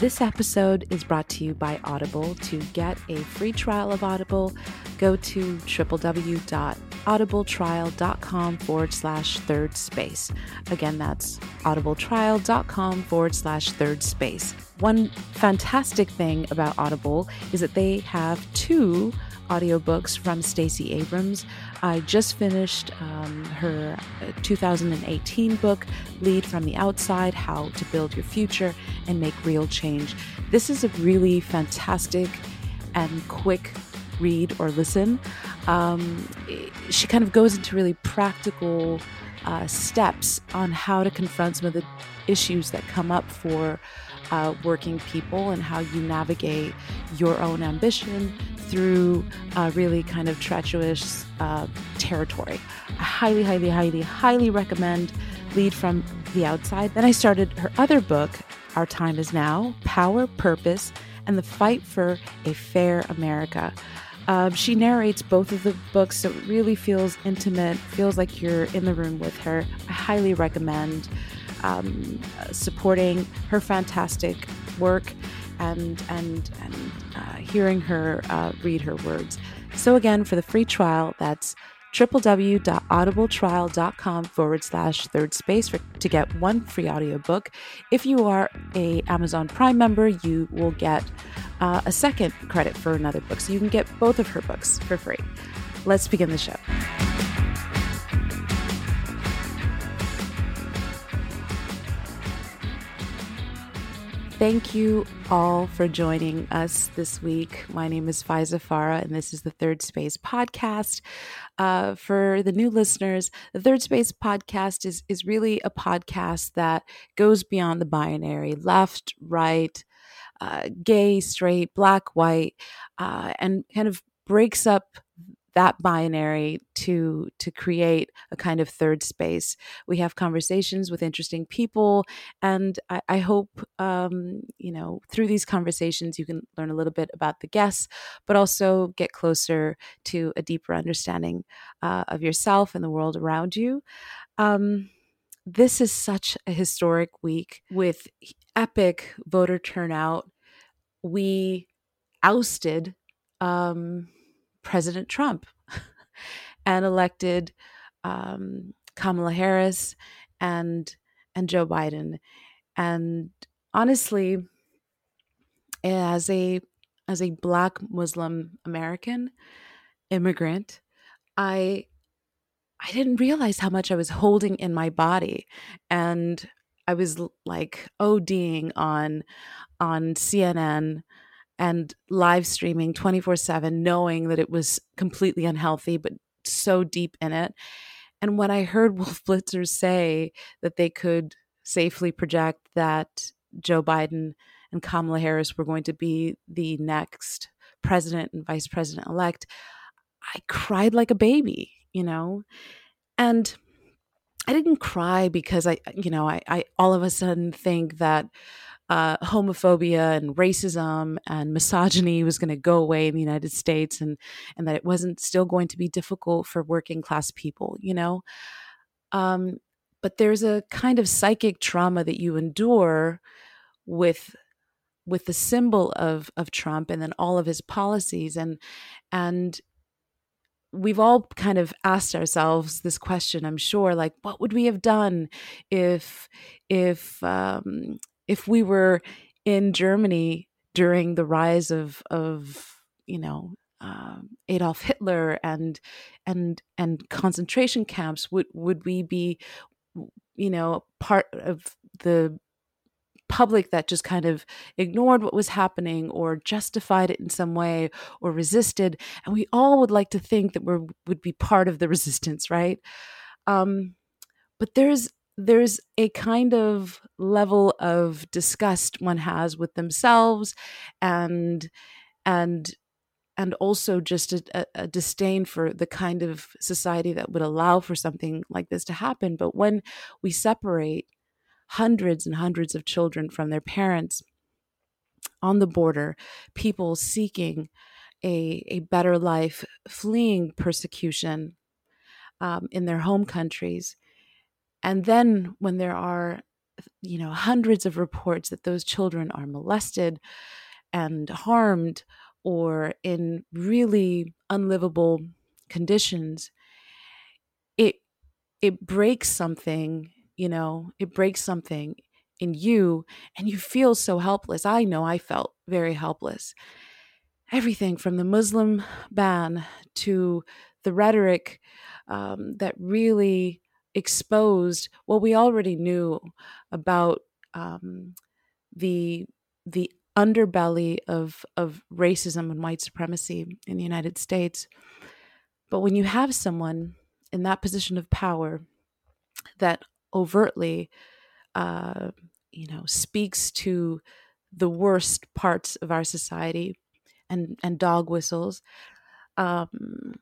This episode is brought to you by Audible. To get a free trial of Audible, go to www.audibletrial.com forward slash third space. Again, that's audibletrial.com forward slash third space. One fantastic thing about Audible is that they have two audiobooks from Stacey Abrams. I just finished um, her uh, 2018 book, Lead from the Outside How to Build Your Future and Make Real Change. This is a really fantastic and quick read or listen. Um, she kind of goes into really practical uh, steps on how to confront some of the issues that come up for uh, working people and how you navigate your own ambition through uh, really kind of treacherous uh, territory. I highly, highly, highly, highly recommend Lead from the Outside. Then I started her other book, Our Time Is Now Power, Purpose, and the Fight for a Fair America. Uh, she narrates both of the books, so it really feels intimate, feels like you're in the room with her. I highly recommend um, supporting her fantastic work and and and uh, hearing her uh, read her words. So again, for the free trial, that's www.audibletrial.com forward slash third space for, to get one free audiobook. If you are a Amazon Prime member, you will get uh, a second credit for another book. So you can get both of her books for free. Let's begin the show. Thank you all for joining us this week. My name is Faiza Farah, and this is the Third Space podcast. Uh, for the new listeners, the Third Space podcast is is really a podcast that goes beyond the binary, left, right, uh, gay, straight, black, white, uh, and kind of breaks up that binary to to create a kind of third space. We have conversations with interesting people, and I, I hope um, you know through these conversations you can learn a little bit about the guests, but also get closer to a deeper understanding uh, of yourself and the world around you. Um, this is such a historic week with epic voter turnout. We ousted um, President Trump and elected um, Kamala Harris and and Joe Biden. And honestly, as a as a Black Muslim American immigrant, I I didn't realize how much I was holding in my body, and I was like ODing on on CNN and live streaming 24 7, knowing that it was completely unhealthy, but so deep in it. And when I heard Wolf Blitzer say that they could safely project that Joe Biden and Kamala Harris were going to be the next president and vice president elect, I cried like a baby, you know? And I didn't cry because I, you know, I, I all of a sudden think that uh, homophobia and racism and misogyny was going to go away in the United States, and and that it wasn't still going to be difficult for working class people, you know. Um, but there's a kind of psychic trauma that you endure with with the symbol of of Trump and then all of his policies and and we've all kind of asked ourselves this question i'm sure like what would we have done if if um, if we were in Germany during the rise of of you know um, Adolf Hitler and and and concentration camps, would would we be you know part of the public that just kind of ignored what was happening or justified it in some way or resisted? And we all would like to think that we would be part of the resistance right? Um, but there's there's a kind of level of disgust one has with themselves and and and also just a, a, disdain for the kind of society that would allow for something like this to happen. But when we separate hundreds and hundreds of children from their parents on the border people seeking a, a better life fleeing persecution um, in their home countries and then when there are you know hundreds of reports that those children are molested and harmed or in really unlivable conditions it it breaks something you know it breaks something in you and you feel so helpless. I know i felt very helpless. Everything from the muslim ban to the rhetoric um, that really exposed what we already knew about um, the the underbelly of of racism and white supremacy in the United States. But when you have someone in that position of power that overtly, uh, you know, speaks to the worst parts of our society and and dog whistles, um,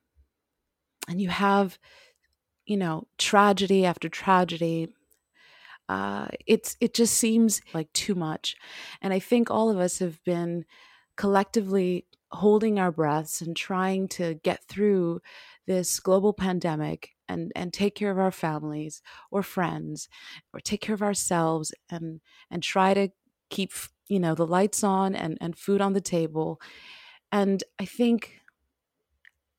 and you have you know tragedy after tragedy uh, it's it just seems like too much. And i think all of us have been collectively holding our breaths and trying to get through this global pandemic and and take care of our families or friends or take care of ourselves and and try to keep you know the lights on and and food on the table. And i think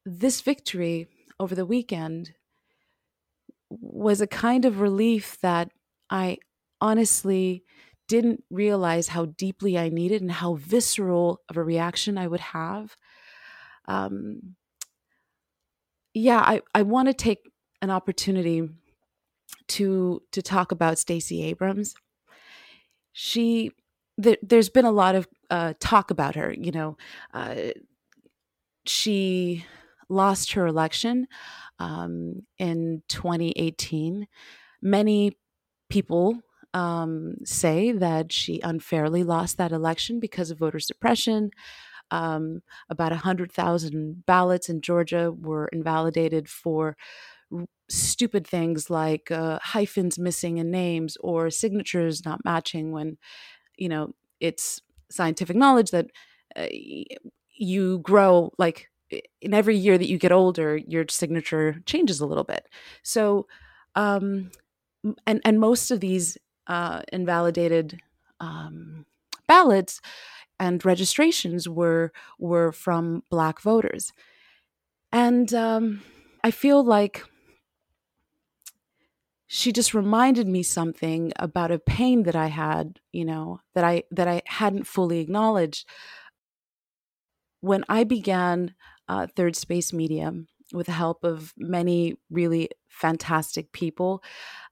this victory over the weekend was a kind of relief that I honestly didn't realize how deeply I needed and how visceral of a reaction I would have. Um, yeah, I, I want to take an opportunity to to talk about Stacey Abrams. She th- there's been a lot of uh, talk about her. You know, uh, she lost her election um, in 2018. Many people um, say that she unfairly lost that election because of voter suppression. Um, about 100,000 ballots in Georgia were invalidated for r- stupid things like uh, hyphens missing in names or signatures not matching when, you know, it's scientific knowledge that uh, you grow like in every year that you get older, your signature changes a little bit. So, um, and and most of these uh, invalidated um, ballots and registrations were were from black voters, and um, I feel like she just reminded me something about a pain that I had, you know, that I that I hadn't fully acknowledged when I began uh, Third Space Media with the help of many really fantastic people.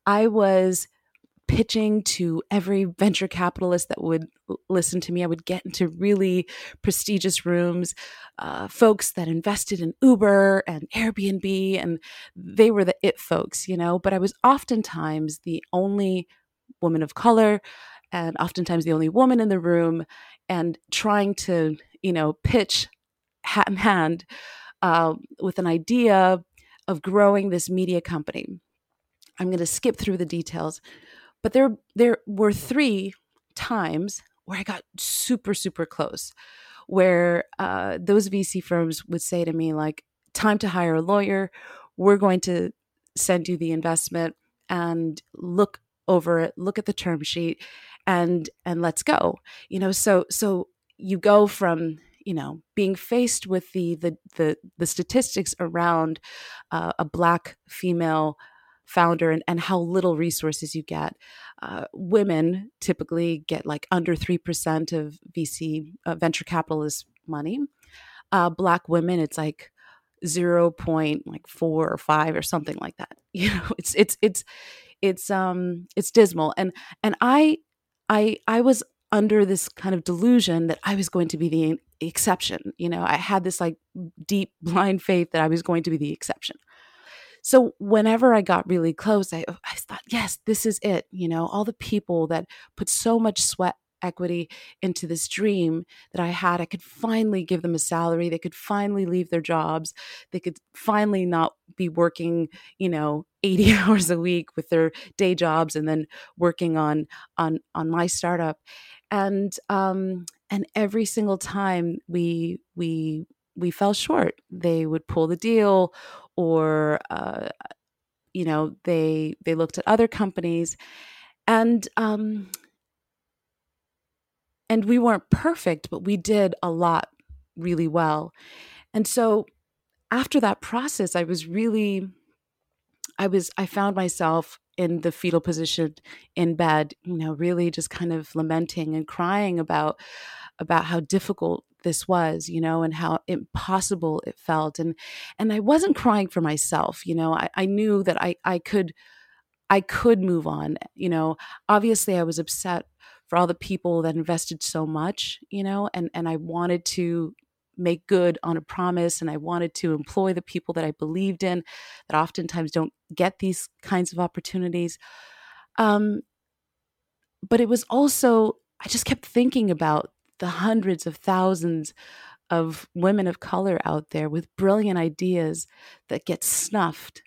I was pitching to every venture capitalist that would listen to me. I would get into really prestigious rooms, uh, folks that invested in Uber and Airbnb, and they were the it folks, you know. But I was oftentimes the only woman of color and oftentimes the only woman in the room and trying to, you know, pitch hand uh, with an idea of growing this media company. I'm going to skip through the details, but there there were three times where I got super super close, where uh, those VC firms would say to me like, "Time to hire a lawyer. We're going to send you the investment and look over it, look at the term sheet, and and let's go." You know, so so you go from you know being faced with the the the, the statistics around uh, a black female founder and, and how little resources you get. Uh, women typically get like under 3% of vc uh, venture capitalist money. Uh, black women it's like 0 point like 4 or 5 or something like that. You know it's it's it's it's um it's dismal. And and i i i was under this kind of delusion that I was going to be the exception. You know, I had this like deep blind faith that I was going to be the exception. So whenever I got really close, I, I thought, yes, this is it. You know, all the people that put so much sweat equity into this dream that I had. I could finally give them a salary. They could finally leave their jobs. They could finally not be working, you know, 80 hours a week with their day jobs and then working on on on my startup and um, and every single time we we we fell short, they would pull the deal, or uh, you know they they looked at other companies, and um and we weren't perfect but we did a lot really well. And so after that process i was really i was i found myself in the fetal position in bed you know really just kind of lamenting and crying about about how difficult this was you know and how impossible it felt. And and i wasn't crying for myself you know i, I knew that i i could i could move on you know. Obviously i was upset for all the people that invested so much you know and and i wanted to make good on a promise and I wanted to employ the people that I believed in that oftentimes don't get these kinds of opportunities. Um, but it was also, I just kept thinking about the hundreds of thousands of women of color out there with brilliant ideas that get snuffed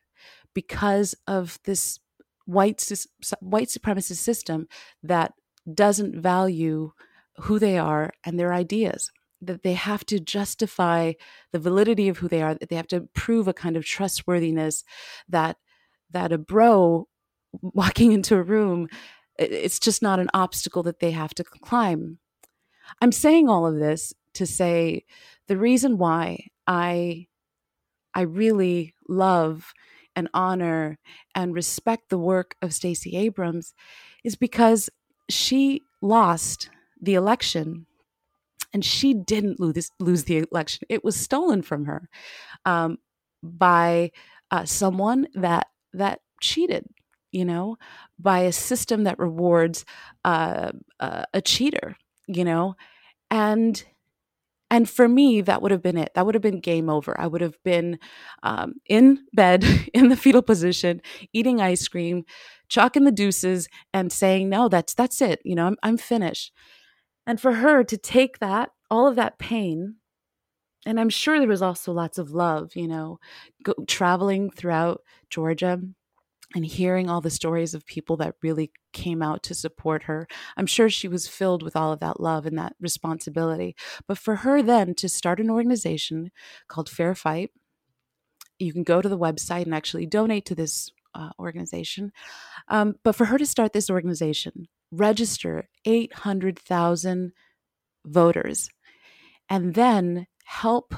because of this white white supremacist system that doesn't value who they are and their ideas that they have to justify the validity of who they are that they have to prove a kind of trustworthiness that that a bro walking into a room it's just not an obstacle that they have to climb. I'm saying all of this to say the reason why i i really love and honor and respect the work of Stacey Abrams is because she lost the election and she didn't lose lose the election. It was stolen from her um, by uh, someone that that cheated. You know, by a system that rewards uh, uh, a cheater. You know, and and for me that would have been it that would have been game over i would have been um, in bed in the fetal position eating ice cream chalking the deuces and saying no that's that's it you know i'm, I'm finished and for her to take that, all of that pain, and I'm sure there was also lots of love, you know, go, traveling throughout Georgia and hearing all the stories of people that really came out to support her. I'm sure she was filled with all of that love and that responsibility. But for her then to start an organization called Fair Fight, you can go to the website and actually donate to this uh, organization. Um, but for her to start this organization, register 800,000 voters and then help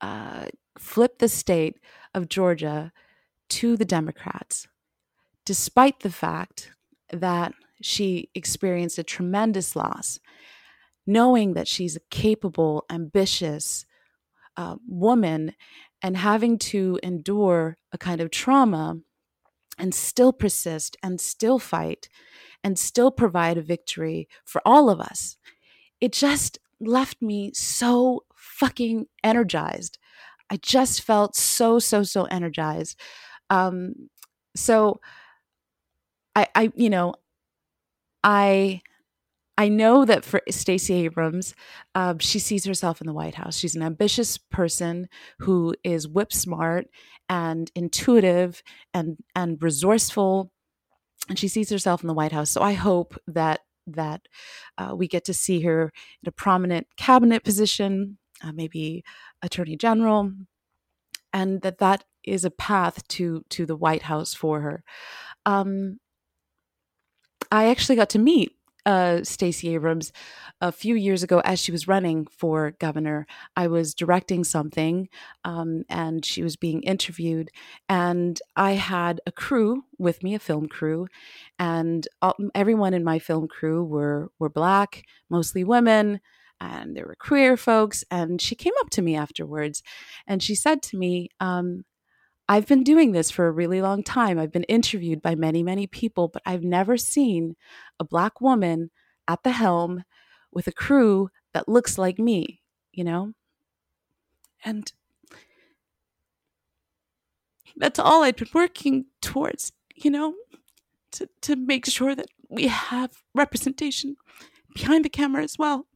uh, flip the state of Georgia to the Democrats, despite the fact that she experienced a tremendous loss, knowing that she's a capable, ambitious uh, woman and having to endure a kind of trauma and still persist and still fight and still provide a victory for all of us. It just left me so fucking energized. I just felt so, so, so energized. Um, so I, I, you know, I, I know that for Stacey Abrams, uh, she sees herself in the White House. She's an ambitious person who is whip smart and intuitive and and resourceful and she sees herself in the White House. So I hope that that uh, we get to see her in a prominent cabinet position, uh, maybe Attorney General, and that that is a path to to the White House for her. Um, I actually got to meet uh, Stacey Abrams a few years ago as she was running for governor. I was directing something um, and she was being interviewed, and I had a crew with me, a film crew, and all, everyone in my film crew were were black, mostly women. And there were queer folks, and she came up to me afterwards, and she said to me, um, I've been doing this for a really long time. I've been interviewed by many, many people, but I've never seen a Black woman at the helm with a crew that looks like me, you know? And that's all I'd been working towards, you know, to, to make sure that we have representation behind the camera as well.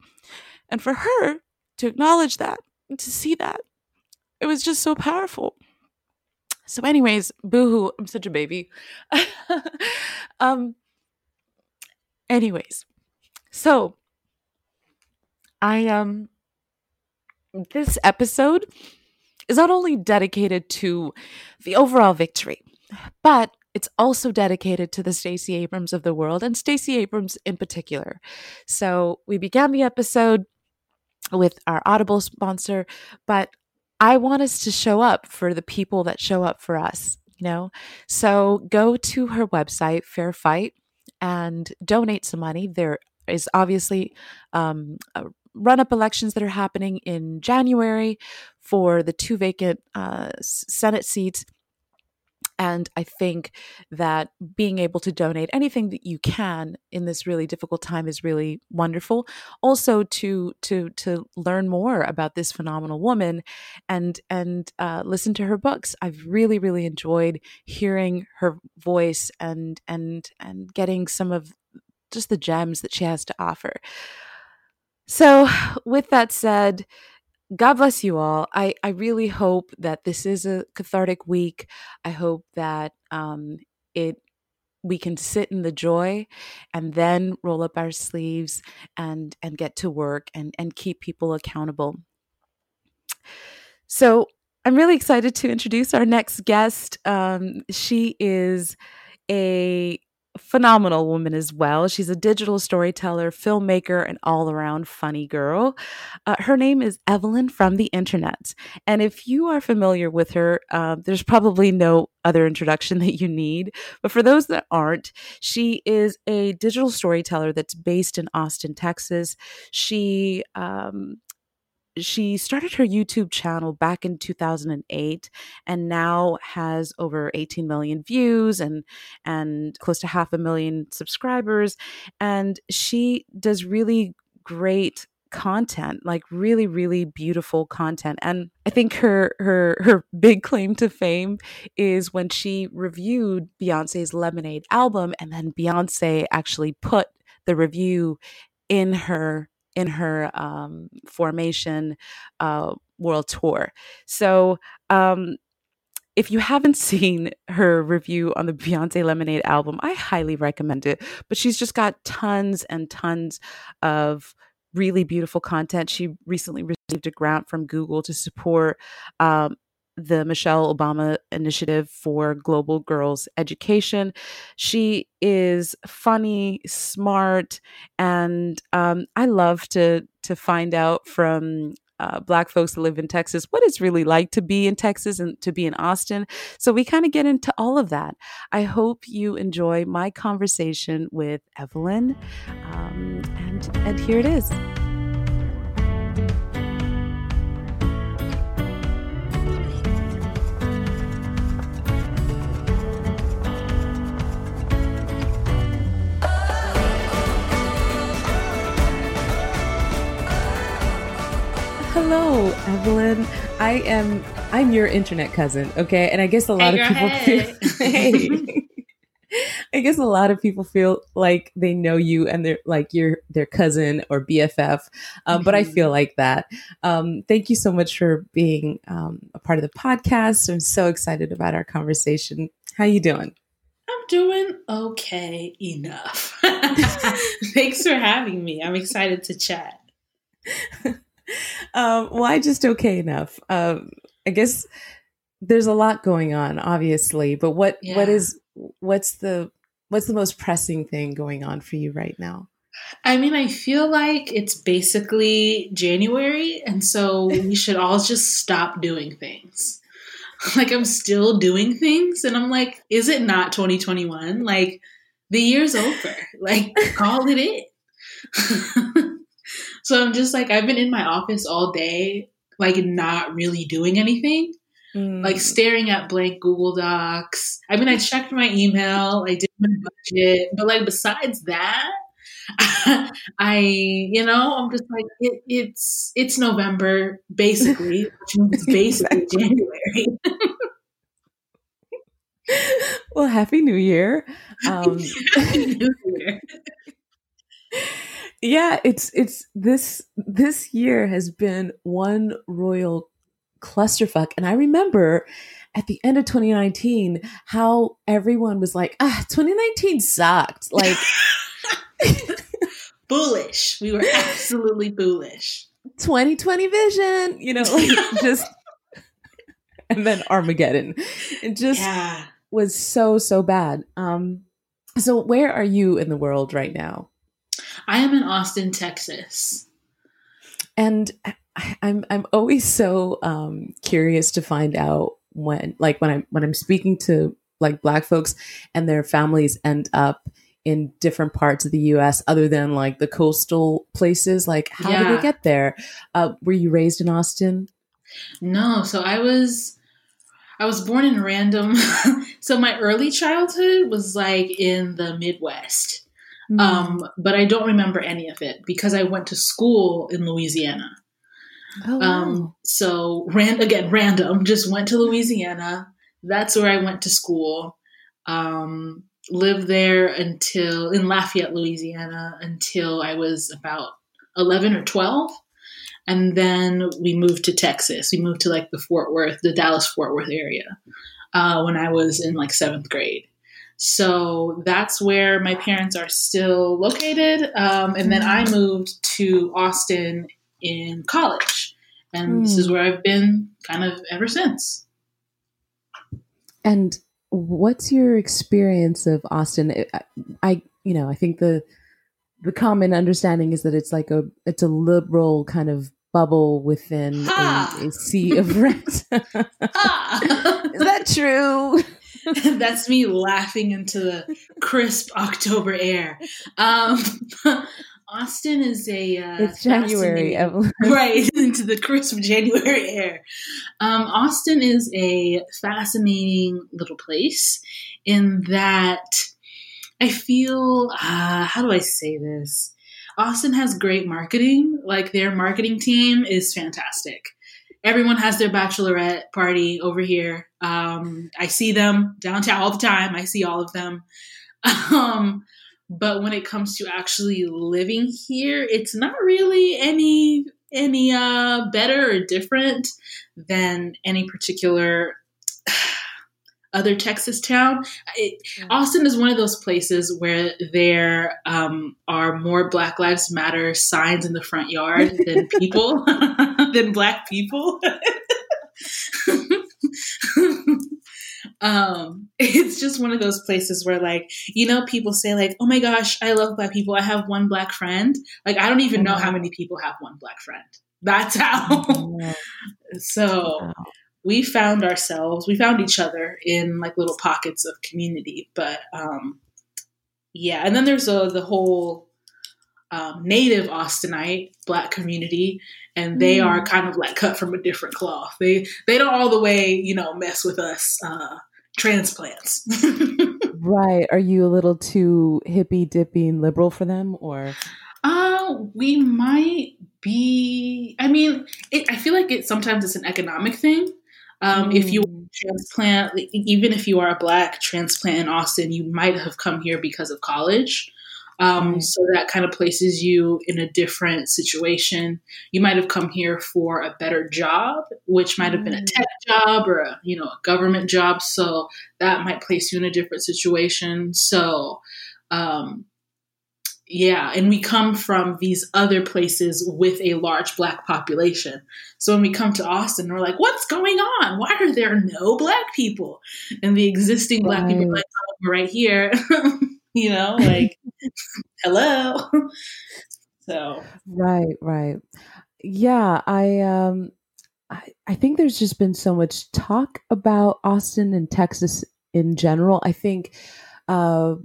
And for her to acknowledge that, to see that, it was just so powerful. So, anyways, boohoo, I'm such a baby. um, anyways, so I um this episode is not only dedicated to the overall victory, but it's also dedicated to the Stacey Abrams of the world and Stacey Abrams in particular. So we began the episode with our Audible sponsor, but I want us to show up for the people that show up for us, you know? So go to her website, Fair Fight, and donate some money. There is obviously um, runoff elections that are happening in January for the two vacant uh, Senate seats and I think that being able to donate anything that you can in this really difficult time is really wonderful. Also, to to to learn more about this phenomenal woman, and and uh, listen to her books. I've really really enjoyed hearing her voice and and and getting some of just the gems that she has to offer. So, with that said, God bless you all. I, I really hope that this is a cathartic week. I hope that um, it we can sit in the joy and then roll up our sleeves and and get to work and and keep people accountable. So I'm really excited to introduce our next guest. Um, she is a phenomenal woman as well. She's a digital storyteller, filmmaker, and all around funny girl. Uh, her name is Evelyn from the internet. And if you are familiar with her, uh, there's probably no other introduction that you need. But for those that aren't, she is a digital storyteller that's based in Austin, Texas. She um, she started her YouTube channel back in 2008 and now has over 18 million views and and close to half a million subscribers. And she does really great content like really really beautiful content. And i think her her her big claim to fame is when she reviewed beyonce's lemonade album and then beyonce actually put the review in her in her um, formation uh, world tour. So, um, if you haven't seen her review on the Beyonce Lemonade album, I highly recommend it. But she's just got tons and tons of really beautiful content. She recently received a grant from Google to support um, the Michelle Obama Initiative for Global Girls Education. She is funny, smart, and um, I love to to find out from uh, Black folks that live in Texas what it's really like to be in Texas and to be in Austin. So we kind of get into all of that. I hope you enjoy my conversation with Evelyn, um, and and here it is. Hello, Evelyn. I am I'm your internet cousin, okay? And I guess a lot hey, of people feel hey. I guess a lot of people feel like they know you and they're like you're their cousin or BFF, um, mm-hmm. but I mm-hmm. feel like that. Um, thank you so much for being um, a part of the podcast. I'm so excited about our conversation. How you doing? I'm doing okay enough. Thanks for having me. I'm excited to chat. um, why just okay enough? Um, I guess there's a lot going on, obviously, but what yeah. what is what's the what's the most pressing thing going on for you right now? I mean, I feel like it's basically January, and so we should all just stop doing things. Like, I'm still doing things, and I'm like, is it not 2021? Like, the year's over. Like, call it it. So I'm just like, I've been in my office all day, like not really doing anything, mm. like staring at blank Google Docs. I mean, I checked my email, I did my budget, but like besides that, I, you know, I'm just like it, it's it's November basically, which means basically January. well, happy New Year! Um, happy New Year yeah, it's it's this this year has been one royal clusterfuck. And I remember at the end of 2019 how everyone was like, ah, 2019 sucked. Like foolish. We were absolutely foolish. 2020 vision, you know, like just and then Armageddon. And just yeah. was so so bad. Um, so where are you in the world right now? I am in Austin, Texas. And I'm I'm always so um, curious to find out when like when I'm when I'm speaking to like black folks and their families end up in different parts of the US other than like the coastal places like how yeah. did they get there uh, were you raised in Austin no so I was I was born in random so my early childhood was like in the Midwest mm. um, but I don't remember any of it because I went to school in Louisiana Oh, wow. um, so ran again random. Just went to Louisiana. That's where I went to school. Um, lived there until in Lafayette, Louisiana, until I was about eleven or twelve, and then we moved to Texas. We moved to like the Fort Worth, the Dallas Fort Worth area uh, when I was in like seventh grade. So that's where my parents are still located. Um, and then I mm. moved to Austin in college. And mm. this is hmm. where I've been kind of ever since. And what's your experience of Austin? I, I, you know, I think the the common understanding is that it's like a it's a liberal kind of bubble within a, a, sea of red. is that true? That's me laughing into the crisp October air. Um, Austin is a uh, it's January, right into the crisp January air. Um, Austin is a fascinating little place in that I feel uh, how do I say this? Austin has great marketing. Like their marketing team is fantastic. Everyone has their bachelorette party over here. Um, I see them downtown all the time. I see all of them. Um, but when it comes to actually living here it's not really any any uh better or different than any particular other Texas town. It, mm. Austin is one of those places where there um, are more Black Lives Matter signs in the front yard than people, than Black people. um it's just one of those places where like you know people say like oh my gosh i love black people i have one black friend like i don't even know how mm-hmm. many people have one black friend that's how so wow. We found ourselves we found each other in like little pockets of community but um yeah and then there's a, the whole um, native Austinite black community, and they mm. are kind of like cut from a different cloth. They they don't all the way, you know, mess with us uh, transplants. right. Are you a little too hippy dippy and liberal for them or? Uh, we might be. I mean, it, I feel like it sometimes it's an economic thing. Um, mm. If you mm. transplant, even if you are a black transplant in Austin, you might have come here because of college. Um, so that kind of places you in a different situation. You might have come here for a better job, which might have been a mm. tech job or a, you know a government job. So that might place you in a different situation. So um, yeah, and we come from these other places with a large black population. So when we come to Austin, we're like, what's going on? Why are there no black people? And the existing black right. people like oh, right here. you know, like hello. so right, right. Yeah, I um I, I think there's just been so much talk about Austin and Texas in general. I think uh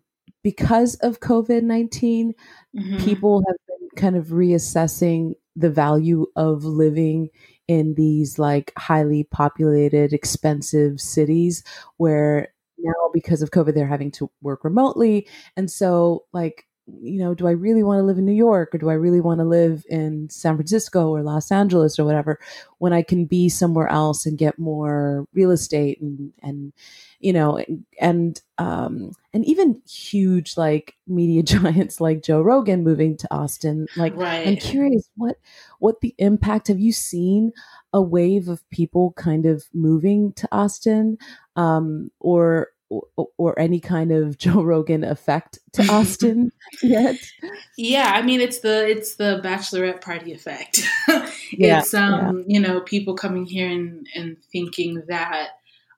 because of COVID 19, mm-hmm. people have been kind of reassessing the value of living in these like highly populated, expensive cities where now because of COVID, they're having to work remotely. And so, like, you know, do I really want to live in New York or do I really want to live in San Francisco or Los Angeles or whatever when I can be somewhere else and get more real estate and, and, you know, and, um, and even huge like media giants like Joe Rogan moving to Austin. Like, right. I'm curious what, what the impact have you seen a wave of people kind of moving to Austin? Um, or, or, or any kind of Joe Rogan effect to Austin yet? Yeah, I mean it's the it's the bachelorette party effect. it's um, yeah. you know, people coming here and, and thinking that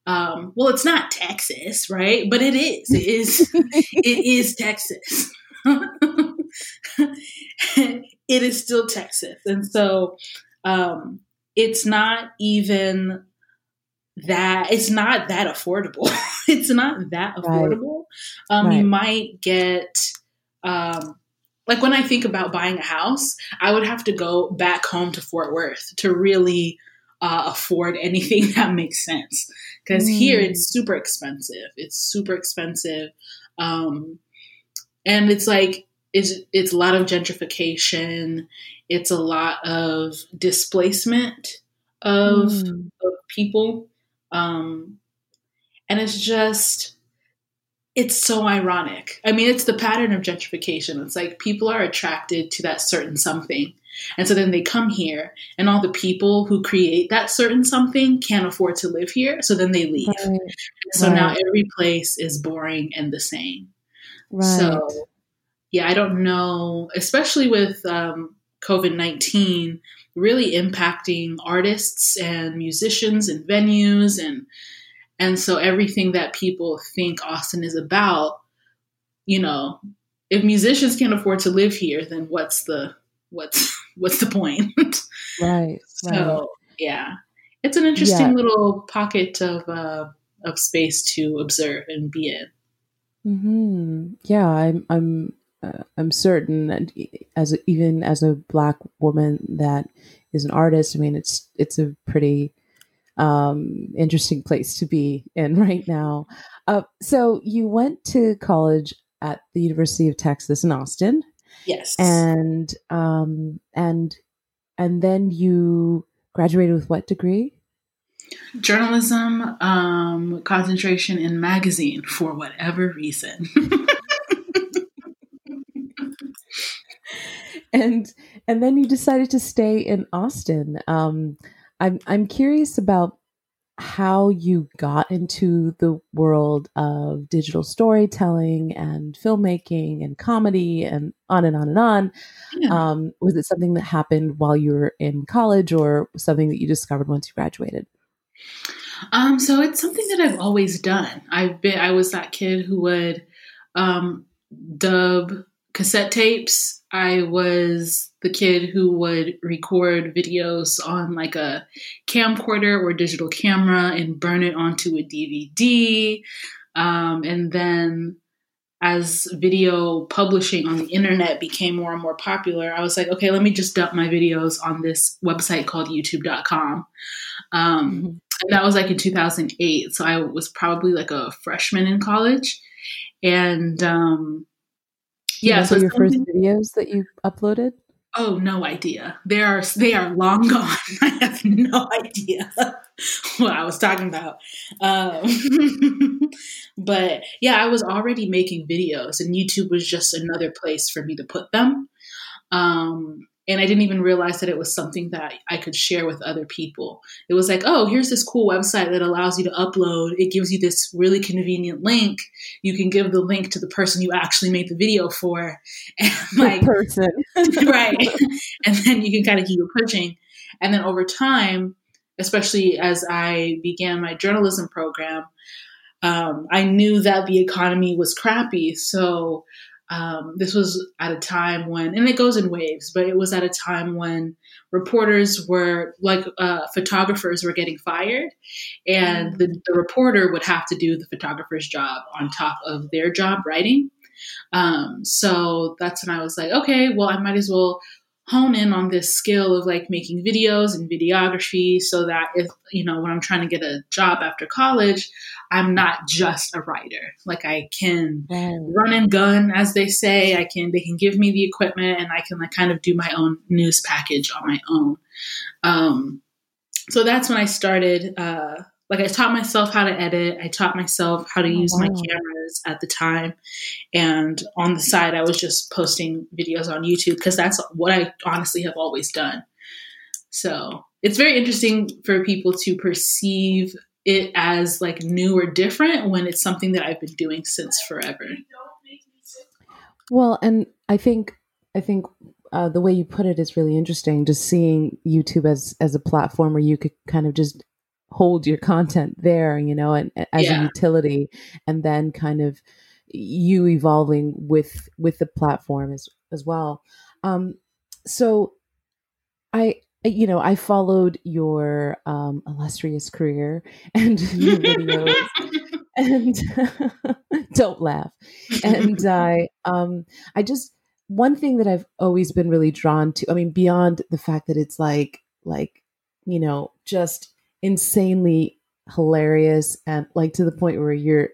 um, well, it's not Texas, right? But it is. It is. it is Texas. it is still Texas, and so um, it's not even that. It's not that affordable. it's not that affordable. Right. Um, right. You might get. Um, like when I think about buying a house, I would have to go back home to Fort Worth to really uh, afford anything that makes sense. Because mm. here it's super expensive. It's super expensive, um, and it's like it's it's a lot of gentrification. It's a lot of displacement of, mm. of people, um, and it's just it's so ironic. I mean, it's the pattern of gentrification. It's like people are attracted to that certain something. And so then they come here, and all the people who create that certain something can't afford to live here. So then they leave. Right. So right. now every place is boring and the same. Right. So, yeah, I don't know, especially with um, COVID 19 really impacting artists and musicians and venues and and so everything that people think Austin is about, you know, if musicians can't afford to live here, then what's the what's what's the point? right. So right. yeah, it's an interesting yeah. little pocket of uh, of space to observe and be in. Hmm. Yeah, I'm. I'm. Uh, I'm certain that as a, even as a black woman that is an artist, I mean, it's it's a pretty um, interesting place to be in right now. Uh, so you went to college at the University of Texas in Austin. Yes. And um, and and then you graduated with what degree? Journalism, um, concentration in magazine for whatever reason. and and then you decided to stay in Austin. Um, I'm I'm curious about how you got into the world of digital storytelling and filmmaking and comedy and on and on and on. Yeah. Um, was it something that happened while you were in college or something that you discovered once you graduated? Um, so it's something that I've always done. I've been I was that kid who would um, dub cassette tapes. I was the kid who would record videos on like a camcorder or digital camera and burn it onto a DVD. Um, and then as video publishing on the internet became more and more popular, I was like, okay, let me just dump my videos on this website called youtube.com. Um, mm-hmm. And that was like in 2008. So I was probably like a freshman in college. And um, yeah, so your first videos that you uploaded? Oh, no idea. They are they are long gone. I have no idea what I was talking about. Um, but yeah, I was already making videos, and YouTube was just another place for me to put them. Um, and I didn't even realize that it was something that I could share with other people. It was like, oh, here's this cool website that allows you to upload. It gives you this really convenient link. You can give the link to the person you actually made the video for, and like the person, right? and then you can kind of keep it pushing. And then over time, especially as I began my journalism program, um, I knew that the economy was crappy, so um, this was at a time when, and it goes in waves, but it was at a time when reporters were like uh, photographers were getting fired, and the, the, reporter would have to do the photographer's job on top of their job writing. Um, so that's when I was like, okay, well, I might as well hone in on this skill of like making videos and videography so that if you know when i'm trying to get a job after college i'm not just a writer. Like i can run and gun as they say. I can they can give me the equipment and i can like kind of do my own news package on my own. Um, so that's when i started uh, like I taught myself how to edit. I taught myself how to oh, use wow. my cameras at the time. And on the side, I was just posting videos on YouTube because that's what I honestly have always done. So it's very interesting for people to perceive it as like new or different when it's something that I've been doing since forever. Well, and I think I think uh, the way you put it is really interesting. Just seeing YouTube as as a platform where you could kind of just hold your content there, you know, and as Yeah. a utility, and then kind of you evolving with with the platform as as well. Um, so I you know I followed your um, illustrious career and your videos and don't laugh and i um i just one thing that i've always been really drawn to i mean beyond the fact that it's like like you know just insanely hilarious and like to the point where you're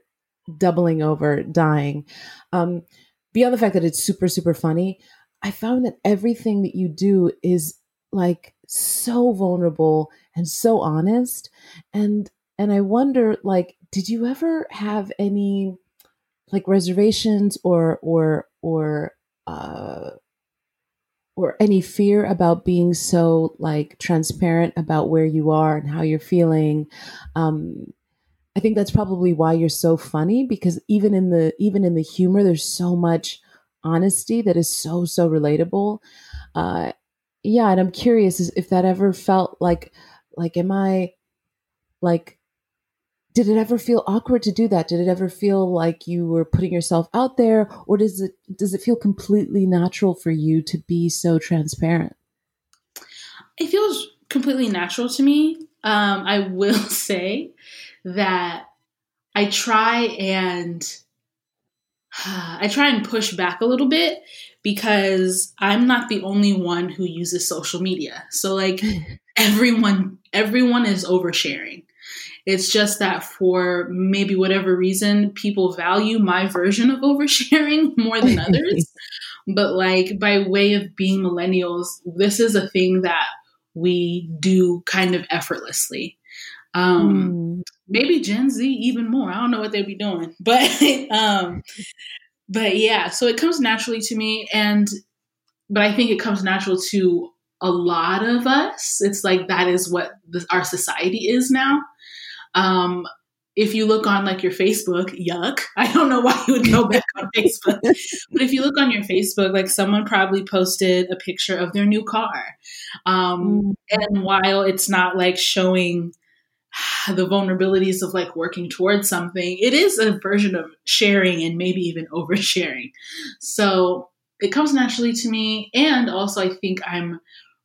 doubling over dying. Um beyond the fact that it's super super funny i found that everything that you do is like so vulnerable and so honest. And and i wonder like did you ever have any like reservations or or or uh or any fear about being so like transparent about where you are and how you're feeling um i think that's probably why you're so funny because even in the even in the humor there's so much honesty that is so so relatable. Uh yeah and i'm curious if that ever felt like like am i like did it ever feel awkward to do that did it ever feel like you were putting yourself out there or does it does it feel completely natural for you to be so transparent it feels completely natural to me. Um, I will say that I try and I try and push back a little bit because I'm not the only one who uses social media. So like everyone everyone is oversharing. It's just that for maybe whatever reason people value my version of oversharing more than others. but like by way of being millennials, this is a thing that we do kind of effortlessly. Um, Mm. maybe Gen Z even more. I don't know what they'd be doing, but um, but yeah. So it comes naturally to me, and but I think it comes natural to a lot of us. It's like that is what the, our society is now. Um, if you look on like your Facebook, yuck. I don't know why you would go back on Facebook. But if you look on your Facebook, like someone probably posted a picture of their new car. Um, and while it's not like showing the vulnerabilities of like working towards something, it is a version of sharing and maybe even oversharing. So it comes naturally to me. And also, I think I'm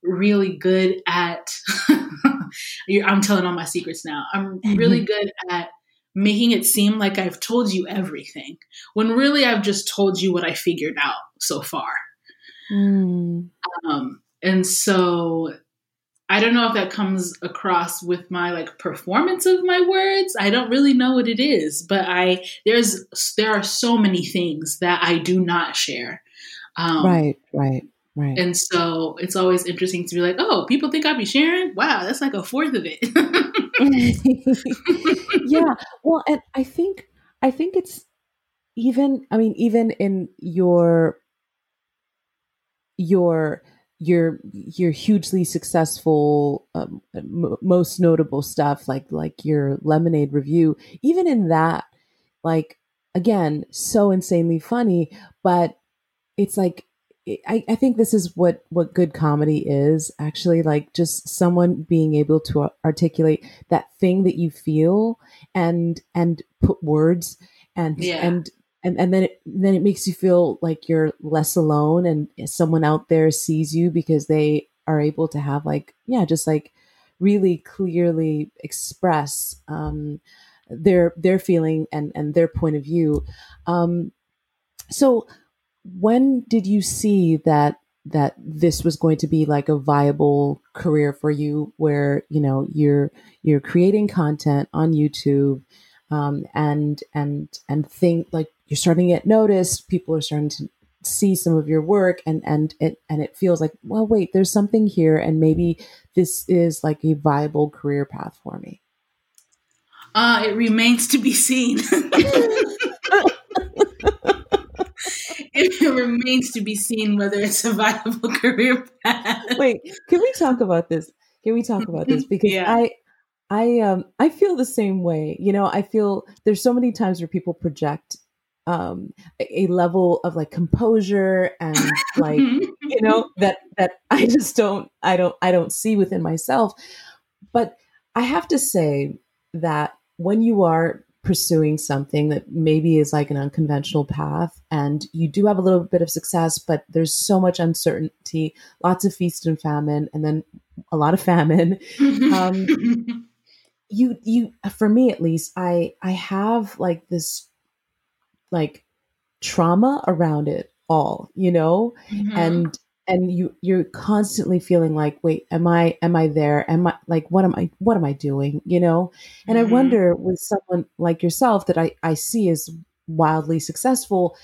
really good at, I'm telling all my secrets now. I'm really good at making it seem like I've told you everything when really I've just told you what I figured out so far. Mm. Um, and so I don't know if that comes across with my like performance of my words. I don't really know what it is, but I there's there are so many things that I do not share. Um, right right right And so it's always interesting to be like, oh, people think I'd be sharing. Wow, that's like a fourth of it. yeah well and i think i think it's even i mean even in your your your your hugely successful um, m- most notable stuff like like your lemonade review even in that like again so insanely funny but it's like I, I think this is what what good comedy is actually like just someone being able to articulate that thing that you feel and and put words and Yeah. and and and then it then it makes you feel like you're less alone and someone out there sees you because they are able to have like yeah just like really clearly express um their their feeling and and their point of view um so when did you see that that this was going to be like a viable career for you where you know you're you're creating content on youtube um, and and and think like you're starting to get noticed people are starting to see some of your work and and it and it feels like well wait there's something here and maybe this is like a viable career path for me uh, it remains to be seen. it remains to be seen whether it's a viable career path. wait can we talk about this? Can we talk about this? Because Yeah. i i um i feel the same way. You know i feel there's so many times where people project um a, a level of like composure and like you know that that i just don't i don't i don't see within myself. But I have to say that when you are pursuing something that maybe is like an unconventional path and you do have a little bit of success but there's so much uncertainty lots of feast and famine and then a lot of famine um, you you for me at least i i have like this like trauma around it all you know mm-hmm. and and you you're constantly feeling like wait am i am i there? Am i like what am i what am i doing? You know? And mm-hmm. i wonder with someone like yourself that i i see as wildly successful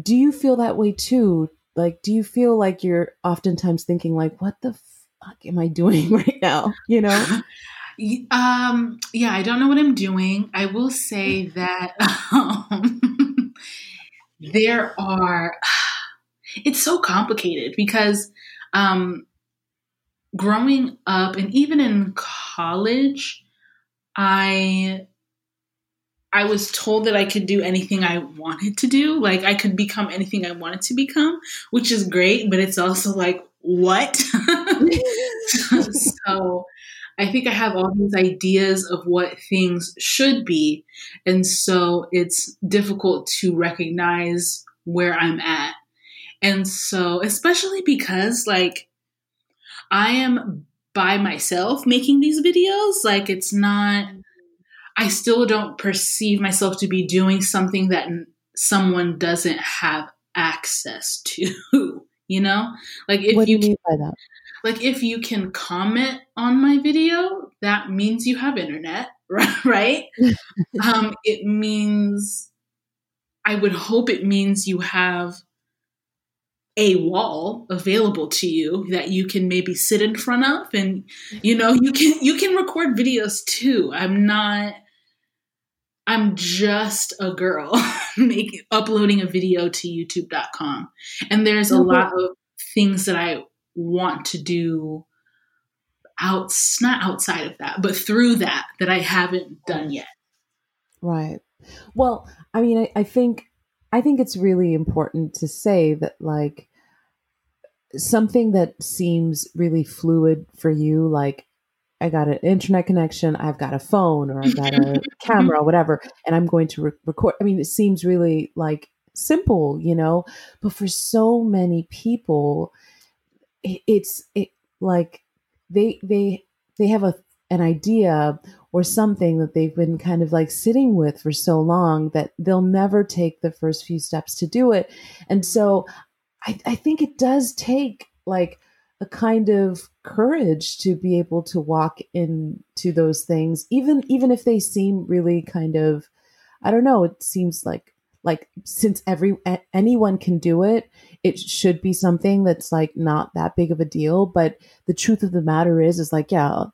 do you feel that way too? Like do you feel like you're oftentimes thinking like what the fuck am i doing right now? You know? Um yeah i don't know what i'm doing. I will say that um, there are it's so complicated because um, growing up and even in college, I I was told that I could do anything I wanted to do. Like I could become anything I wanted to become, which is great, but it's also like, what? so I think I have all these ideas of what things should be. And so it's difficult to recognize where I'm at and so, especially because like I am by myself making these videos, like it's not, I still don't perceive myself to be doing something that someone doesn't have access to, you know? Like if what do you, you mean by that? Like if you can comment on my video, that means you have internet, right? um, it means, I would hope it means you have a wall available to you that you can maybe sit in front of and you know you can you can record videos too. I'm not i'm just a girl making uploading a video to youtube.com and there's a oh, lot of things that i want to do out not outside of that but through that that i haven't done yet. Right. Well i mean I, I think I think it's really important to say that, like, something that seems really fluid for you, like, I got an internet connection, I've got a phone, or I've got a camera, whatever, and I'm going to re- record. I mean, it seems really like simple, you know, but for so many people, it's it, like they they they have a an idea or something that they've been kind of like sitting with for so long that they'll never take the first few steps to do it. And so I, I think it does take like a kind of courage to be able to walk into those things, even even if they seem really kind of I don't know, it seems like like since every anyone can do it it should be something that's like not that big of a deal but the truth of the matter is is like yeah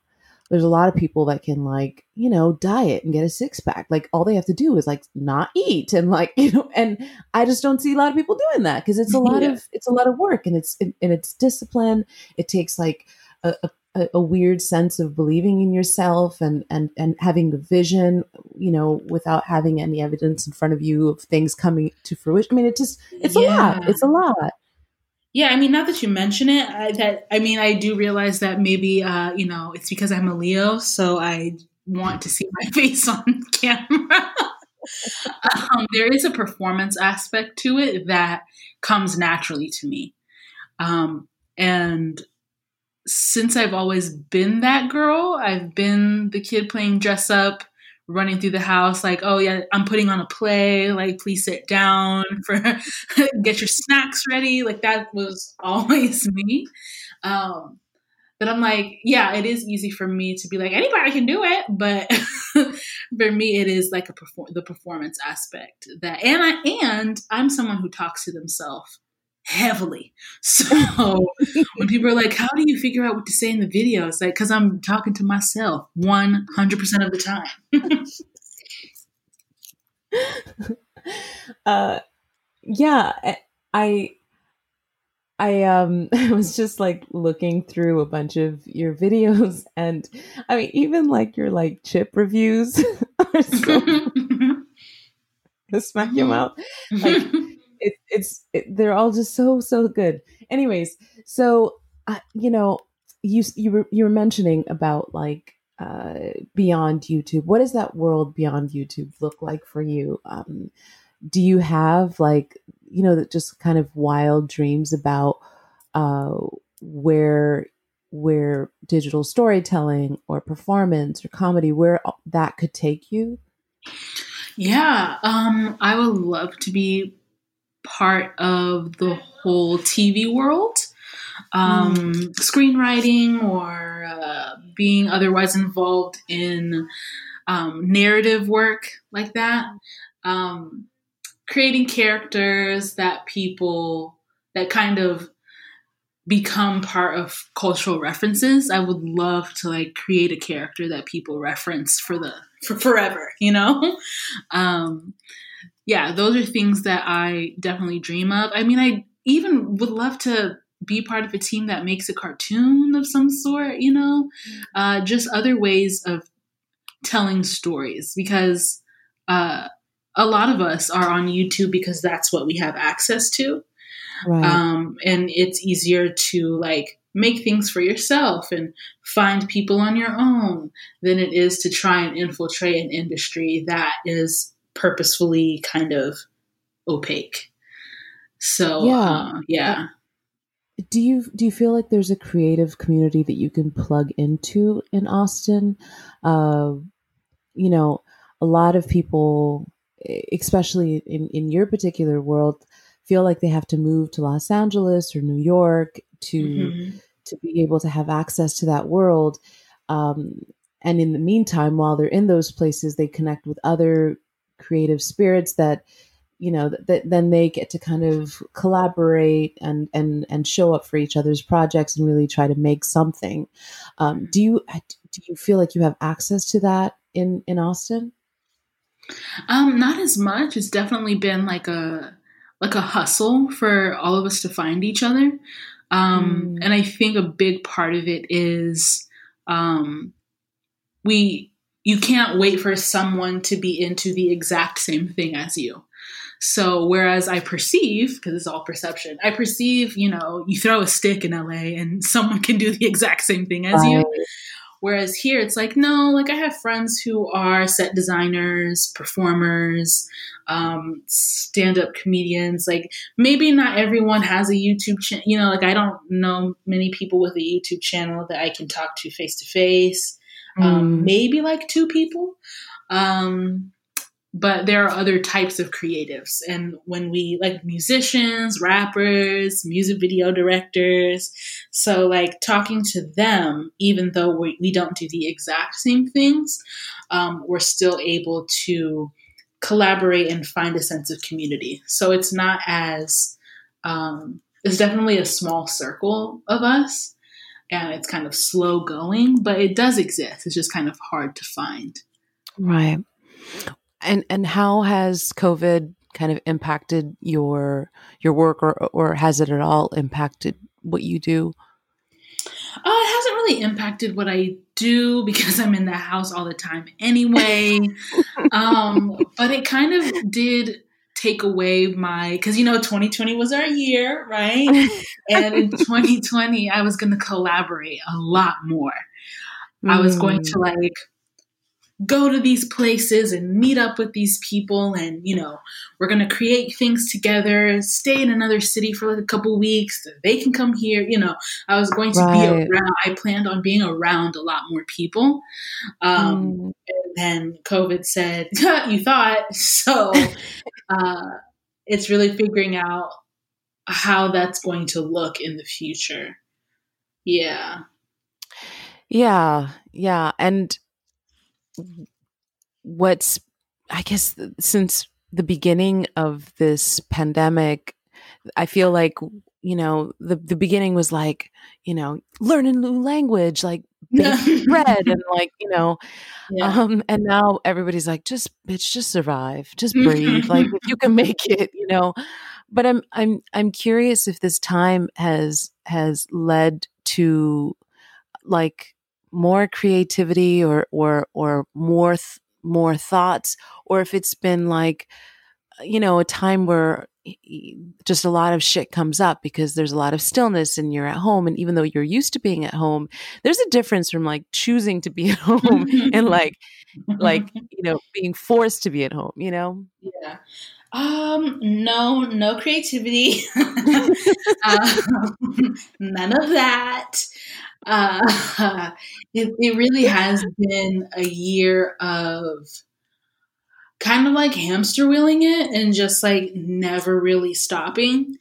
there's a lot of people that can like you know diet and get a six pack like all they have to do is like not eat and like you know and i just don't see a lot of people doing that because it's a lot yeah. of it's a lot of work and it's and it's discipline. It takes like a, a, a weird sense of believing in yourself and and and having the vision you know without having any evidence in front of you of things coming to fruition. I mean it just it's yeah. a lot. It's a lot yeah, I mean, not that you mention it, I, that I mean, I do realize that maybe uh, you know it's because I'm a Leo, so I want to see my face on camera. um, there is a performance aspect to it that comes naturally to me, um, and since I've always been that girl, I've been the kid playing dress up running through the house like oh yeah i'm putting on a play like please sit down for get your snacks ready. Like that was always me. Um but i'm like yeah it is easy for me to be like anybody can do it but for me it is like a perform the performance aspect that and i and i'm someone who talks to themselves heavily. So when people are like, "How do you figure out what to say in the video?" It's like because I'm talking to myself 100 percent of the time. uh, yeah, I. I um I was just like looking through a bunch of your videos and I mean even like your like chip reviews are so smack your mouth like it, it's it, they're all just so so good. Anyways, so uh, you know, you you were you were mentioning about like uh, beyond YouTube? What does that world beyond YouTube look like for you? Um, do you have like you know just kind of wild dreams about uh, where where digital storytelling or performance or comedy where that could take you? Yeah, um, I would love to be part of the whole TV world, um, mm. screenwriting or uh, being otherwise involved in um, narrative work like that. Um, creating characters that people that kind of become part of cultural references. I would love to like create a character that people reference for the for forever, you know? Um yeah, those are things that I definitely dream of. I mean, I even would love to be part of a team that makes a cartoon of some sort, you know? Uh just other ways of telling stories because uh a lot of us are on YouTube because that's what we have access to. Right. Um, and it's easier to like make things for yourself and find people on your own than it is to try and infiltrate an industry that is purposefully kind of opaque. So yeah, uh, yeah. Do you do you feel like there's a creative community that you can plug into in Austin? Uh, you know, a lot of people, especially in in your particular world, feel like they have to move to Los Angeles or New York to mm-hmm. to be able to have access to that world. Um, and in the meantime, while they're in those places, they connect with other creative spirits that you know that, then they get to kind of collaborate and and and show up for each other's projects and really try to make something. Um, do you do you feel like you have access to that in in Austin? Um, not as much. It's definitely been like a like a hustle for all of us to find each other. Um, mm. And I think a big part of it is um, we you can't wait for someone to be into the exact same thing as you. So whereas I perceive, because it's all perception, I perceive, you know, you throw a stick in LA and someone can do the exact same thing as you. Whereas here, it's like, no, like I have friends who are set designers, performers, um, stand up comedians. Like maybe not everyone has a YouTube channel. You know, like I don't know many people with a YouTube channel that I can talk to face to face. Maybe like two people. Um, but there are other types of creatives. And when we like musicians rappers music video directors so like talking to them even though we, we don't do the exact same things um, we're still able to collaborate and find a sense of community. So it's not as um, it's definitely a small circle of us and it's kind of slow going but it does exist it's just kind of hard to find right and and how has COVID kind of impacted your your work, or or has it at all impacted what you do? Uh, it hasn't really impacted what I do because I'm in the house all the time anyway. um, but it kind of did take away my because you know 2020 was our year, right? and in 2020, I was going to collaborate a lot more. Mm. I was going to like go to these places and meet up with these people and you know we're going to create things together stay in another city for like a couple weeks they can come here you know i was going to right. be around i planned on being around a lot more people um, mm. and then covid said you thought so uh, it's really figuring out how that's going to look in the future yeah yeah yeah and what's I guess since the beginning of this pandemic, I feel like you know the the beginning was like you know learn a new language, like bake bread, and like you know, yeah. um, and now everybody's like just bitch, just survive, just breathe, like if you can make it, you know. But I'm I'm I'm curious if this time has has led to like more creativity or or or more th- more thoughts or if it's been like you know a time where just a lot of shit comes up because there's a lot of stillness and you're at home and even though you're used to being at home there's a difference from like choosing to be at home and like like you know being forced to be at home you know? Yeah. Um no no creativity. Um, none of that uh it, it really has been a year of kind of like hamster wheeling it and just like never really stopping.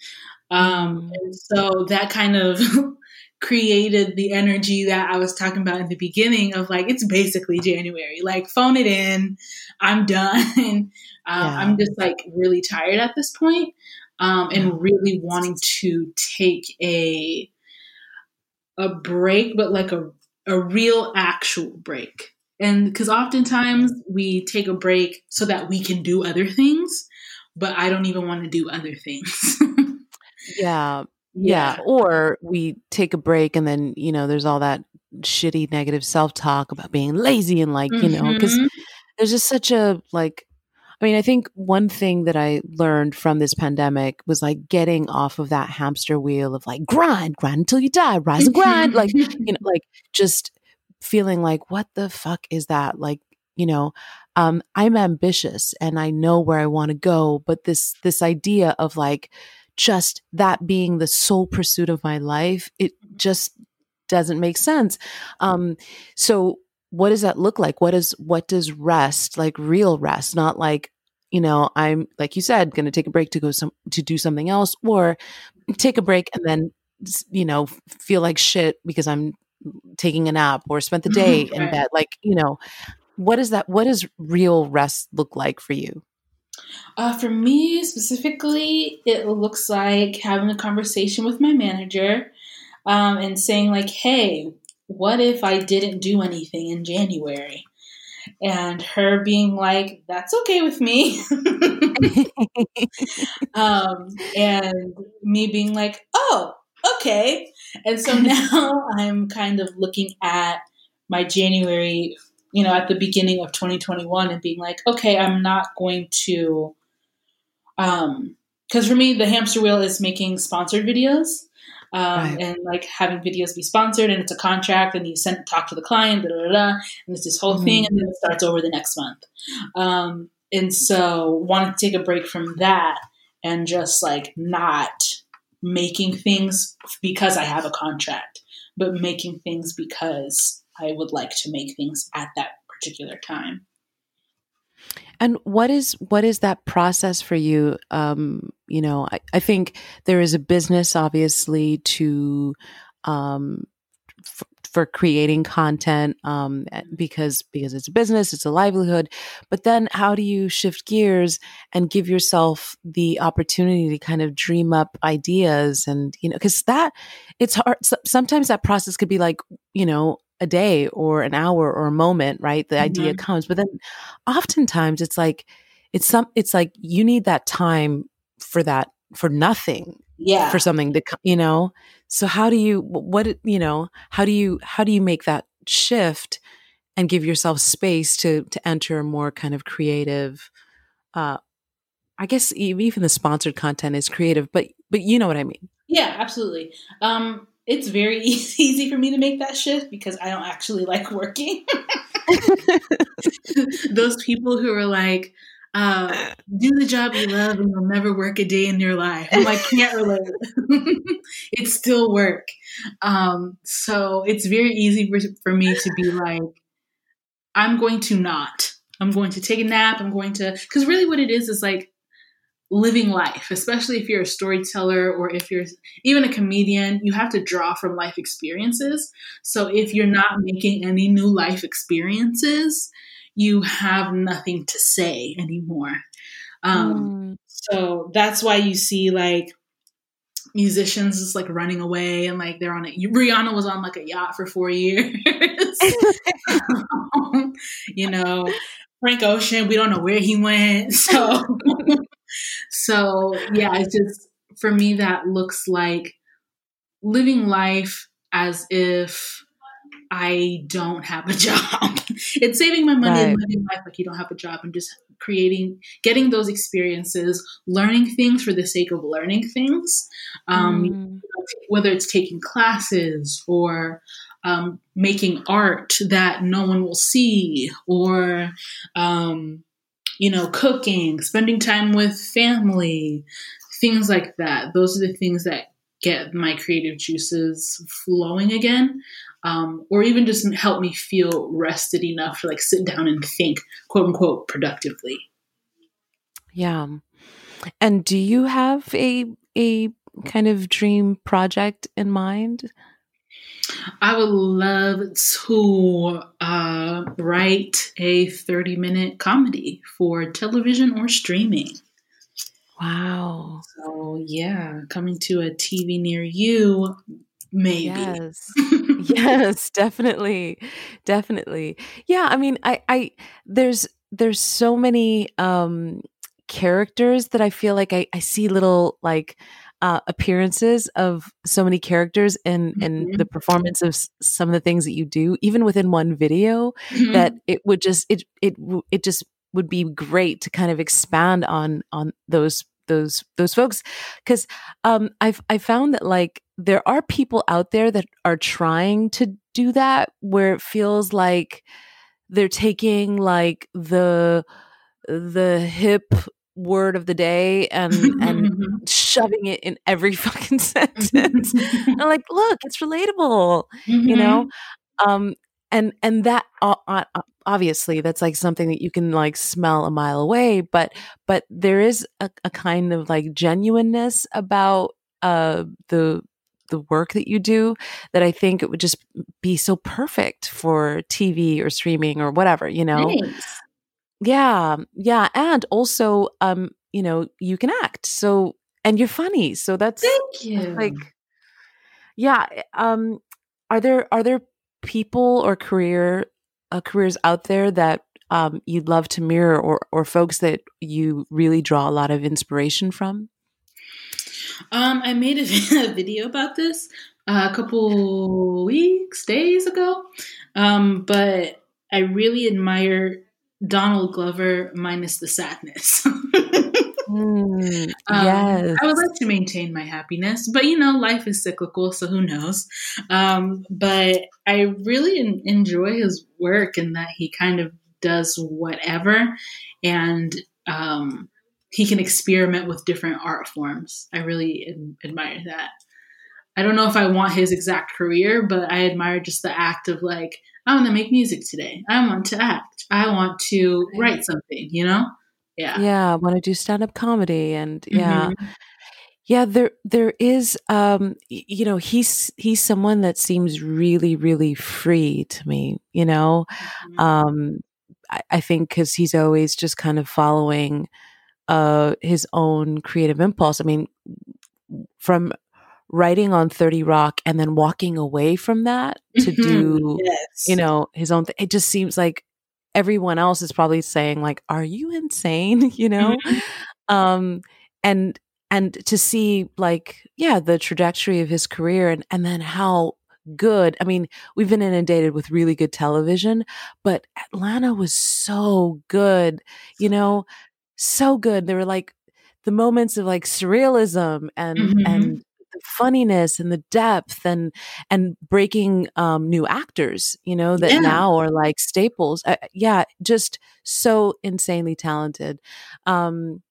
Um, mm-hmm. so that kind of created the energy that I was talking about in the beginning of like, it's basically January, like phone it in. I'm done. um, yeah. I'm just like really tired at this point, um, and really wanting to take a, a break, but like a, a real actual break. And because oftentimes we take a break so that we can do other things, but I don't even want to do other things. yeah. Yeah. Or we take a break and then, you know, there's all that shitty negative self talk about being lazy and like, mm-hmm. you know, because mm-hmm. there's just such a like, I mean, I think one thing that I learned from this pandemic was like getting off of that hamster wheel of like grind, grind until you die, rise and grind. like, you know, like just feeling like, what the fuck is that? Like, you know, um, I'm ambitious and I know where I want to go, but this this idea of like just that being the sole pursuit of my life, it just doesn't make sense. Um, so what does that look like? What is what does rest like real rest, not like you know i'm like you said going to take a break to go some to do something else or take a break and then you know feel like shit because i'm taking a nap or spent the day in bed like you know what is that what does real rest look like for you uh, for me specifically it looks like having a conversation with my manager um, and saying like hey what if i didn't do anything in january and her being like that's okay with me um, and me being like oh okay. And so now I'm kind of looking at my January, you know, at the beginning of 2021 and being like, okay, I'm not going to, um, because for me, the hamster wheel is making sponsored videos. Um, right. and like having videos be sponsored and it's a contract and you send talk to the client, blah, blah, blah, and it's this whole mm-hmm. thing and then it starts over the next month. Um, and so wanted to take a break from that and just like not making things because I have a contract, but making things because I would like to make things at that particular time. And what is what is that process for you? Um, you know, I, I think there is a business, obviously, to um, f- for creating content um, because because it's a business, it's a livelihood. But then, how do you shift gears and give yourself the opportunity to kind of dream up ideas and you know because that it's hard. Sometimes that process could be like you know a day or an hour or a moment, right? The mm-hmm. idea comes, but then oftentimes it's like it's some it's like you need that time for that for nothing yeah for something to you know so how do you what you know how do you how do you make that shift and give yourself space to to enter a more kind of creative uh i guess even the sponsored content is creative but but you know what i mean yeah absolutely um it's very easy for me to make that shift because i don't actually like working those people who are like uh, do the job you love and you'll never work a day in your life. I'm like, can't relate. it's still work. Um, so it's very easy for, for me to be like, I'm going to not. I'm going to take a nap. I'm going to, because really what it is is like living life, especially if you're a storyteller or if you're even a comedian, you have to draw from life experiences. So if you're not making any new life experiences, you have nothing to say anymore. Um, mm. So that's why you see like musicians just like running away and like they're on a Rihanna was on like a yacht for four years. um, you know, Frank Ocean, we don't know where he went. So, so yeah, it's just for me that looks like living life as if I don't have a job. it's saving my money right. and living life like you don't have a job and just creating, getting those experiences, learning things for the sake of learning things, um, mm. whether it's taking classes or um, making art that no one will see, or um, you know, cooking, spending time with family, things like that. Those are the things that get my creative juices flowing again um, or even just help me feel rested enough to like sit down and think quote unquote productively. Yeah. And do you have a a kind of dream project in mind I would love to uh, write a 30 minute comedy for television or streaming. Wow. So, yeah, coming to a TV near you, maybe. Yes. yes, definitely. Definitely. Yeah, I mean, I I there's there's so many um characters that I feel like I I see little like uh, appearances of so many characters and mm-hmm. the performance of s- some of the things that you do, even within one video, mm-hmm. that it would just it it it just would be great to kind of expand on on those those those folks because um, I've I found that like there are people out there that are trying to do that where it feels like they're taking like the the hip word of the day and and shoving it in every fucking sentence. and like, look, it's relatable, mm-hmm. you know. Um, and and that uh, uh, obviously that's like something that you can like smell a mile away but but there is a, a kind of like genuineness about uh the the work that you do that I think it would just be so perfect for TV or streaming or whatever, you know. Thanks. Yeah, yeah, and also um you know, you can act. So and you're funny. So that's Thank you. Like yeah, um are there are there people or career uh, careers out there that um, you'd love to mirror or or folks that you really draw a lot of inspiration from? Um, I made a, video about this a couple weeks, days ago. Um, but I really admire Donald Glover minus the sadness. Mm, um, yes. I would like to maintain my happiness, but you know, life is cyclical, so who knows? Um, but I really enjoy his work in that he kind of does whatever and um, he can experiment with different art forms. I really ad- admire that. I don't know if I want his exact career, but I admire just the act of like, I want to make music today. I want to act. I want to write something, you know? Yeah. Yeah. I want to do stand up comedy. And yeah. Mm-hmm. Yeah, there there is um you know, he's he's someone that seems really, really free to me, you know. Mm-hmm. Um I, I think because he's always just kind of following uh his own creative impulse. I mean, from writing on 30 Rock and then walking away from that to mm-hmm. do, yes. you know, his own thing. It just seems like everyone else is probably saying like are you insane you know mm-hmm. um and and to see like yeah the trajectory of his career and and then how good i mean we've been inundated with really good television but atlanta was so good you know so good there were like the moments of like surrealism and mm-hmm. and funniness and the depth and and breaking um, new actors, you know, that yeah. now are like staples. Uh, yeah, just so insanely talented. Um,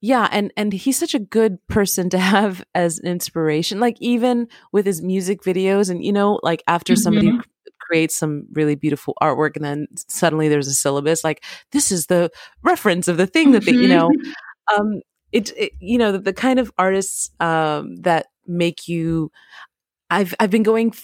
yeah, and and he's such a good person to have as an inspiration. Like even with his music videos, and you know, like after mm-hmm. somebody creates some really beautiful artwork and then suddenly there's a syllabus like this is the reference of the thing that they, you know mm-hmm. um it, it you know the, the, kind of artists um, that make you I've I've been going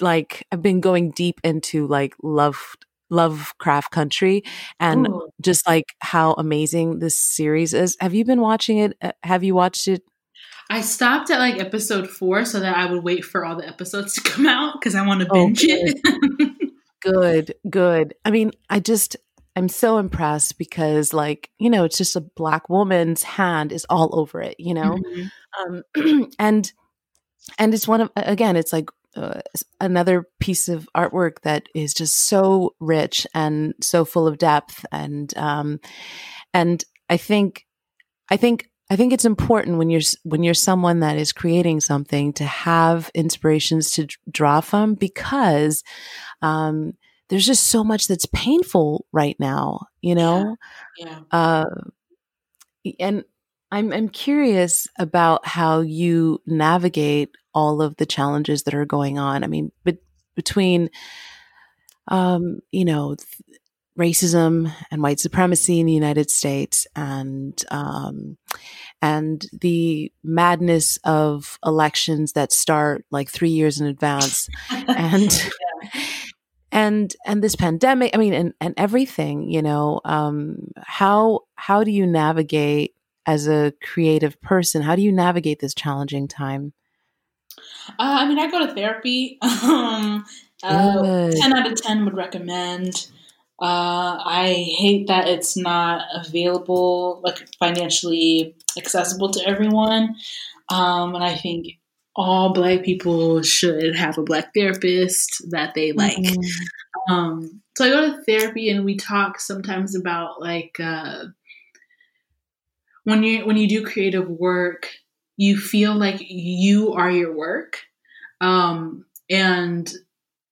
like I've been going deep into like love Lovecraft Country and Ooh. just like how amazing this series is. Have you been watching it? Uh, have you watched it? I stopped at like episode four so that I would wait for all the episodes to come out because I want to oh, binge oh, it. good, good. I mean, I just I'm so impressed because, like, you know, it's just a black woman's hand is all over it, you know, mm-hmm. um, and and it's one of again, it's like uh, another piece of artwork that is just so rich and so full of depth and um, and I think I think I think it's important when you're when you're someone that is creating something to have inspirations to draw from because um, there's just so much that's painful right now, you know. Yeah. yeah. Uh, and I'm I'm curious about how you navigate all of the challenges that are going on. I mean, but between um, you know, th- racism and white supremacy in the United States and um, and the madness of elections that start like three years in advance and and and this pandemic i mean and and everything you know um how how do you navigate as a creative person? How do you navigate this challenging time? Uh, i mean i go to therapy. Um uh, 10 out of 10 would recommend. Uh, I hate that it's not available, like financially accessible to everyone. Um, and I think all Black people should have a Black therapist that they like. Mm-hmm. Um, so I go to therapy and we talk sometimes about like uh, when you when you do creative work, you feel like you are your work. Um, and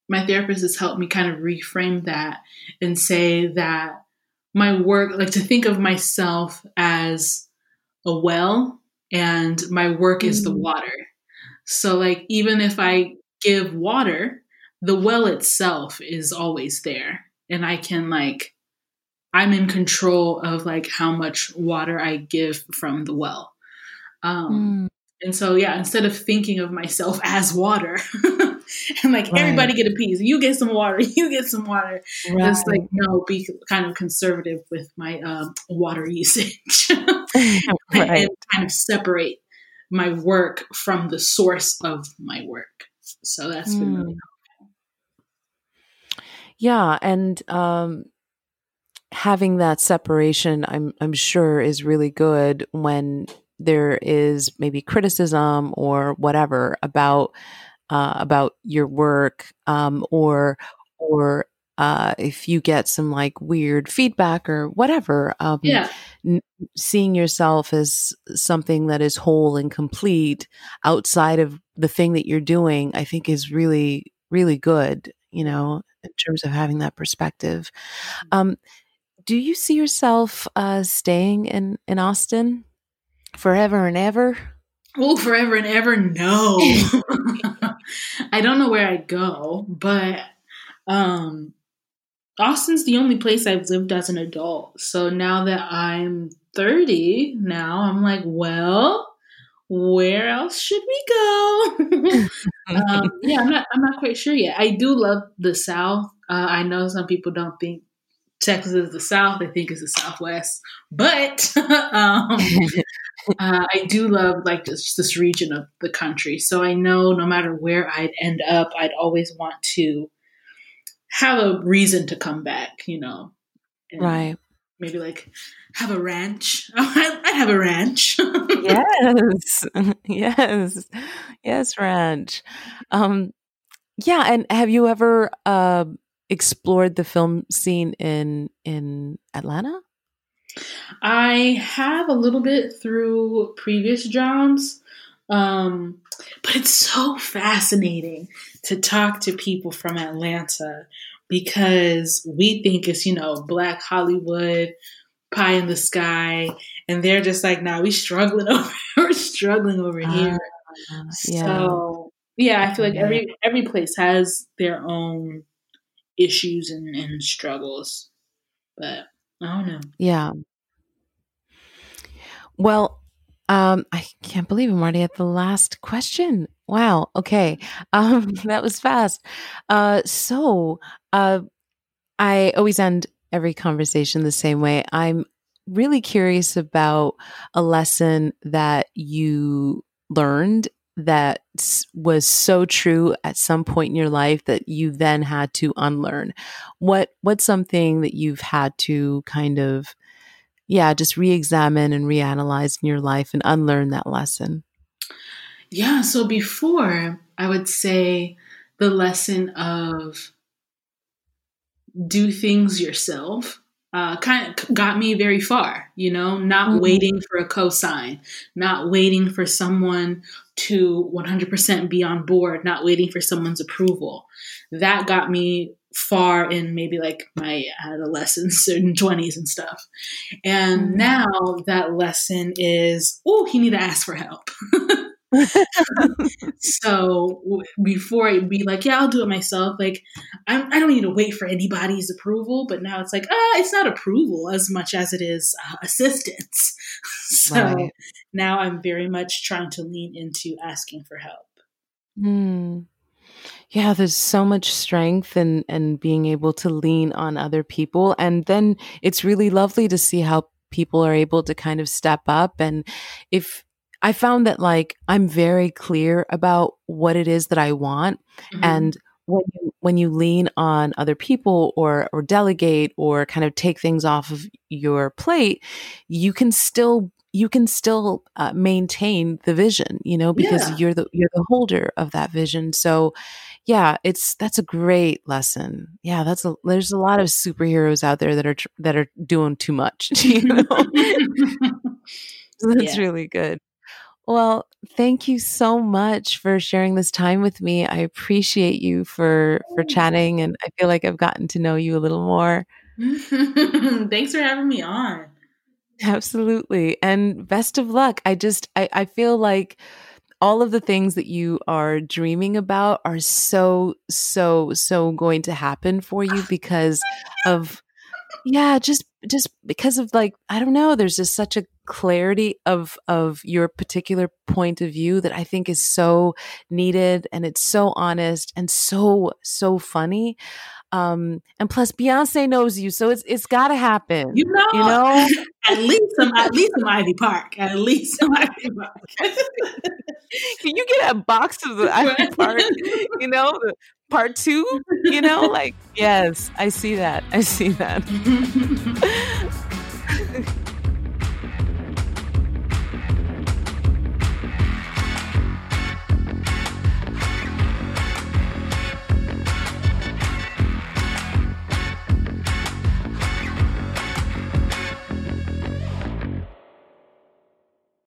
my therapist has helped me kind of reframe that and say that my work, like to think of myself as a well and my work mm-hmm. is the mm. water. So, like, even if I give water, the well itself is always there. And I can, like, I'm in control of like how much water I give from the well. Um, mm. And so, yeah, instead of thinking of myself as water, and like right. everybody get a piece. You get some water. You get some water. Right. It's like no, be kind of conservative with my um, water usage, right. and kind of separate my work from the source of my work. So that's been really helpful. Yeah, and um, having that separation, I'm I'm sure, is really good when there is maybe criticism or whatever about uh, about your work um, or or uh, if you get some like weird feedback or whatever um, yeah. N- seeing yourself as something that is whole and complete outside of the thing that you're doing i think is really really good you know in terms of having that perspective mm-hmm. um, do you see yourself uh, staying in in austin forever and ever Oh, forever and ever, no. I don't know where I'd go, but um, Austin's the only place I've lived as an adult. So now that I'm 30, now I'm like, well, where else should we go? um, yeah, I'm not. I'm not quite sure yet. I do love the South. Uh, I know some people don't think Texas is the South. They think it's the Southwest, but um, uh, I do love like this, this region of the country. So I know no matter where I'd end up, I'd always want to have a reason to come back. You know, right? Maybe like have a ranch. I have a ranch. yes, yes, yes, ranch. Um, yeah, and have you ever? Uh, explored the film scene in in Atlanta? I have a little bit through previous jobs, um, but it's so fascinating to talk to people from Atlanta because we think it's you know Black Hollywood, pie in the sky, and they're just like, "Nah, we struggling over, we're struggling over uh, here." Yeah. So yeah, I feel like every every place has their own issues and, and struggles. But I don't know. Yeah. Well, um, I can't believe I'm already at the last question. Wow. Okay. Um, that was fast. Uh, so, uh, I always end every conversation the same way. I'm really curious about a lesson that you learned that was so true at some point in your life that you then had to unlearn what what's something that you've had to kind of yeah just re-examine and reanalyze in your life and unlearn that lesson yeah so before i would say the lesson of do things yourself uh, kind of got me very far, you know, not mm-hmm. waiting for a cosign, not waiting for someone to 100% be on board, not waiting for someone's approval. That got me far in maybe like my adolescence and 20s and stuff. And mm-hmm. now that lesson is, oh, you need to ask for help. so before I'd be like, yeah, I'll do it myself. Like, I'm, I do not need to wait for anybody's approval. But now it's like, ah, it's not approval as much as it is uh, assistance. so right. now I'm very much trying to lean into asking for help. Mm. Yeah, there's so much strength and and being able to lean on other people, and then it's really lovely to see how people are able to kind of step up and if I found that like I'm very clear about what it is that I want mm-hmm. and when you when you lean on other people or or delegate or kind of take things off of your plate, you can still you can still uh, maintain the vision, you know, because yeah. you're the you're the holder of that vision. So, yeah, it's that's a great lesson. Yeah, that's a there's a lot of superheroes out there that are tr- that are doing too much, you know. so that's yeah. really good. Well, thank you so much for sharing this time with me. I appreciate you for for chatting and I feel like I've gotten to know you a little more. Thanks for having me on. Absolutely. And best of luck. I just I, I feel like all of the things that you are dreaming about are so so so going to happen for you because of yeah just just because of like i don't know there's just such a clarity of of your particular point of view that i think is so needed and it's so honest and so so funny um and plus beyonce knows you so it's it's got to happen. You know you know? at least some at least some ivy park at least some ivy park. Can you get a box of the ivy park you know part two? You know like yes i see that i see that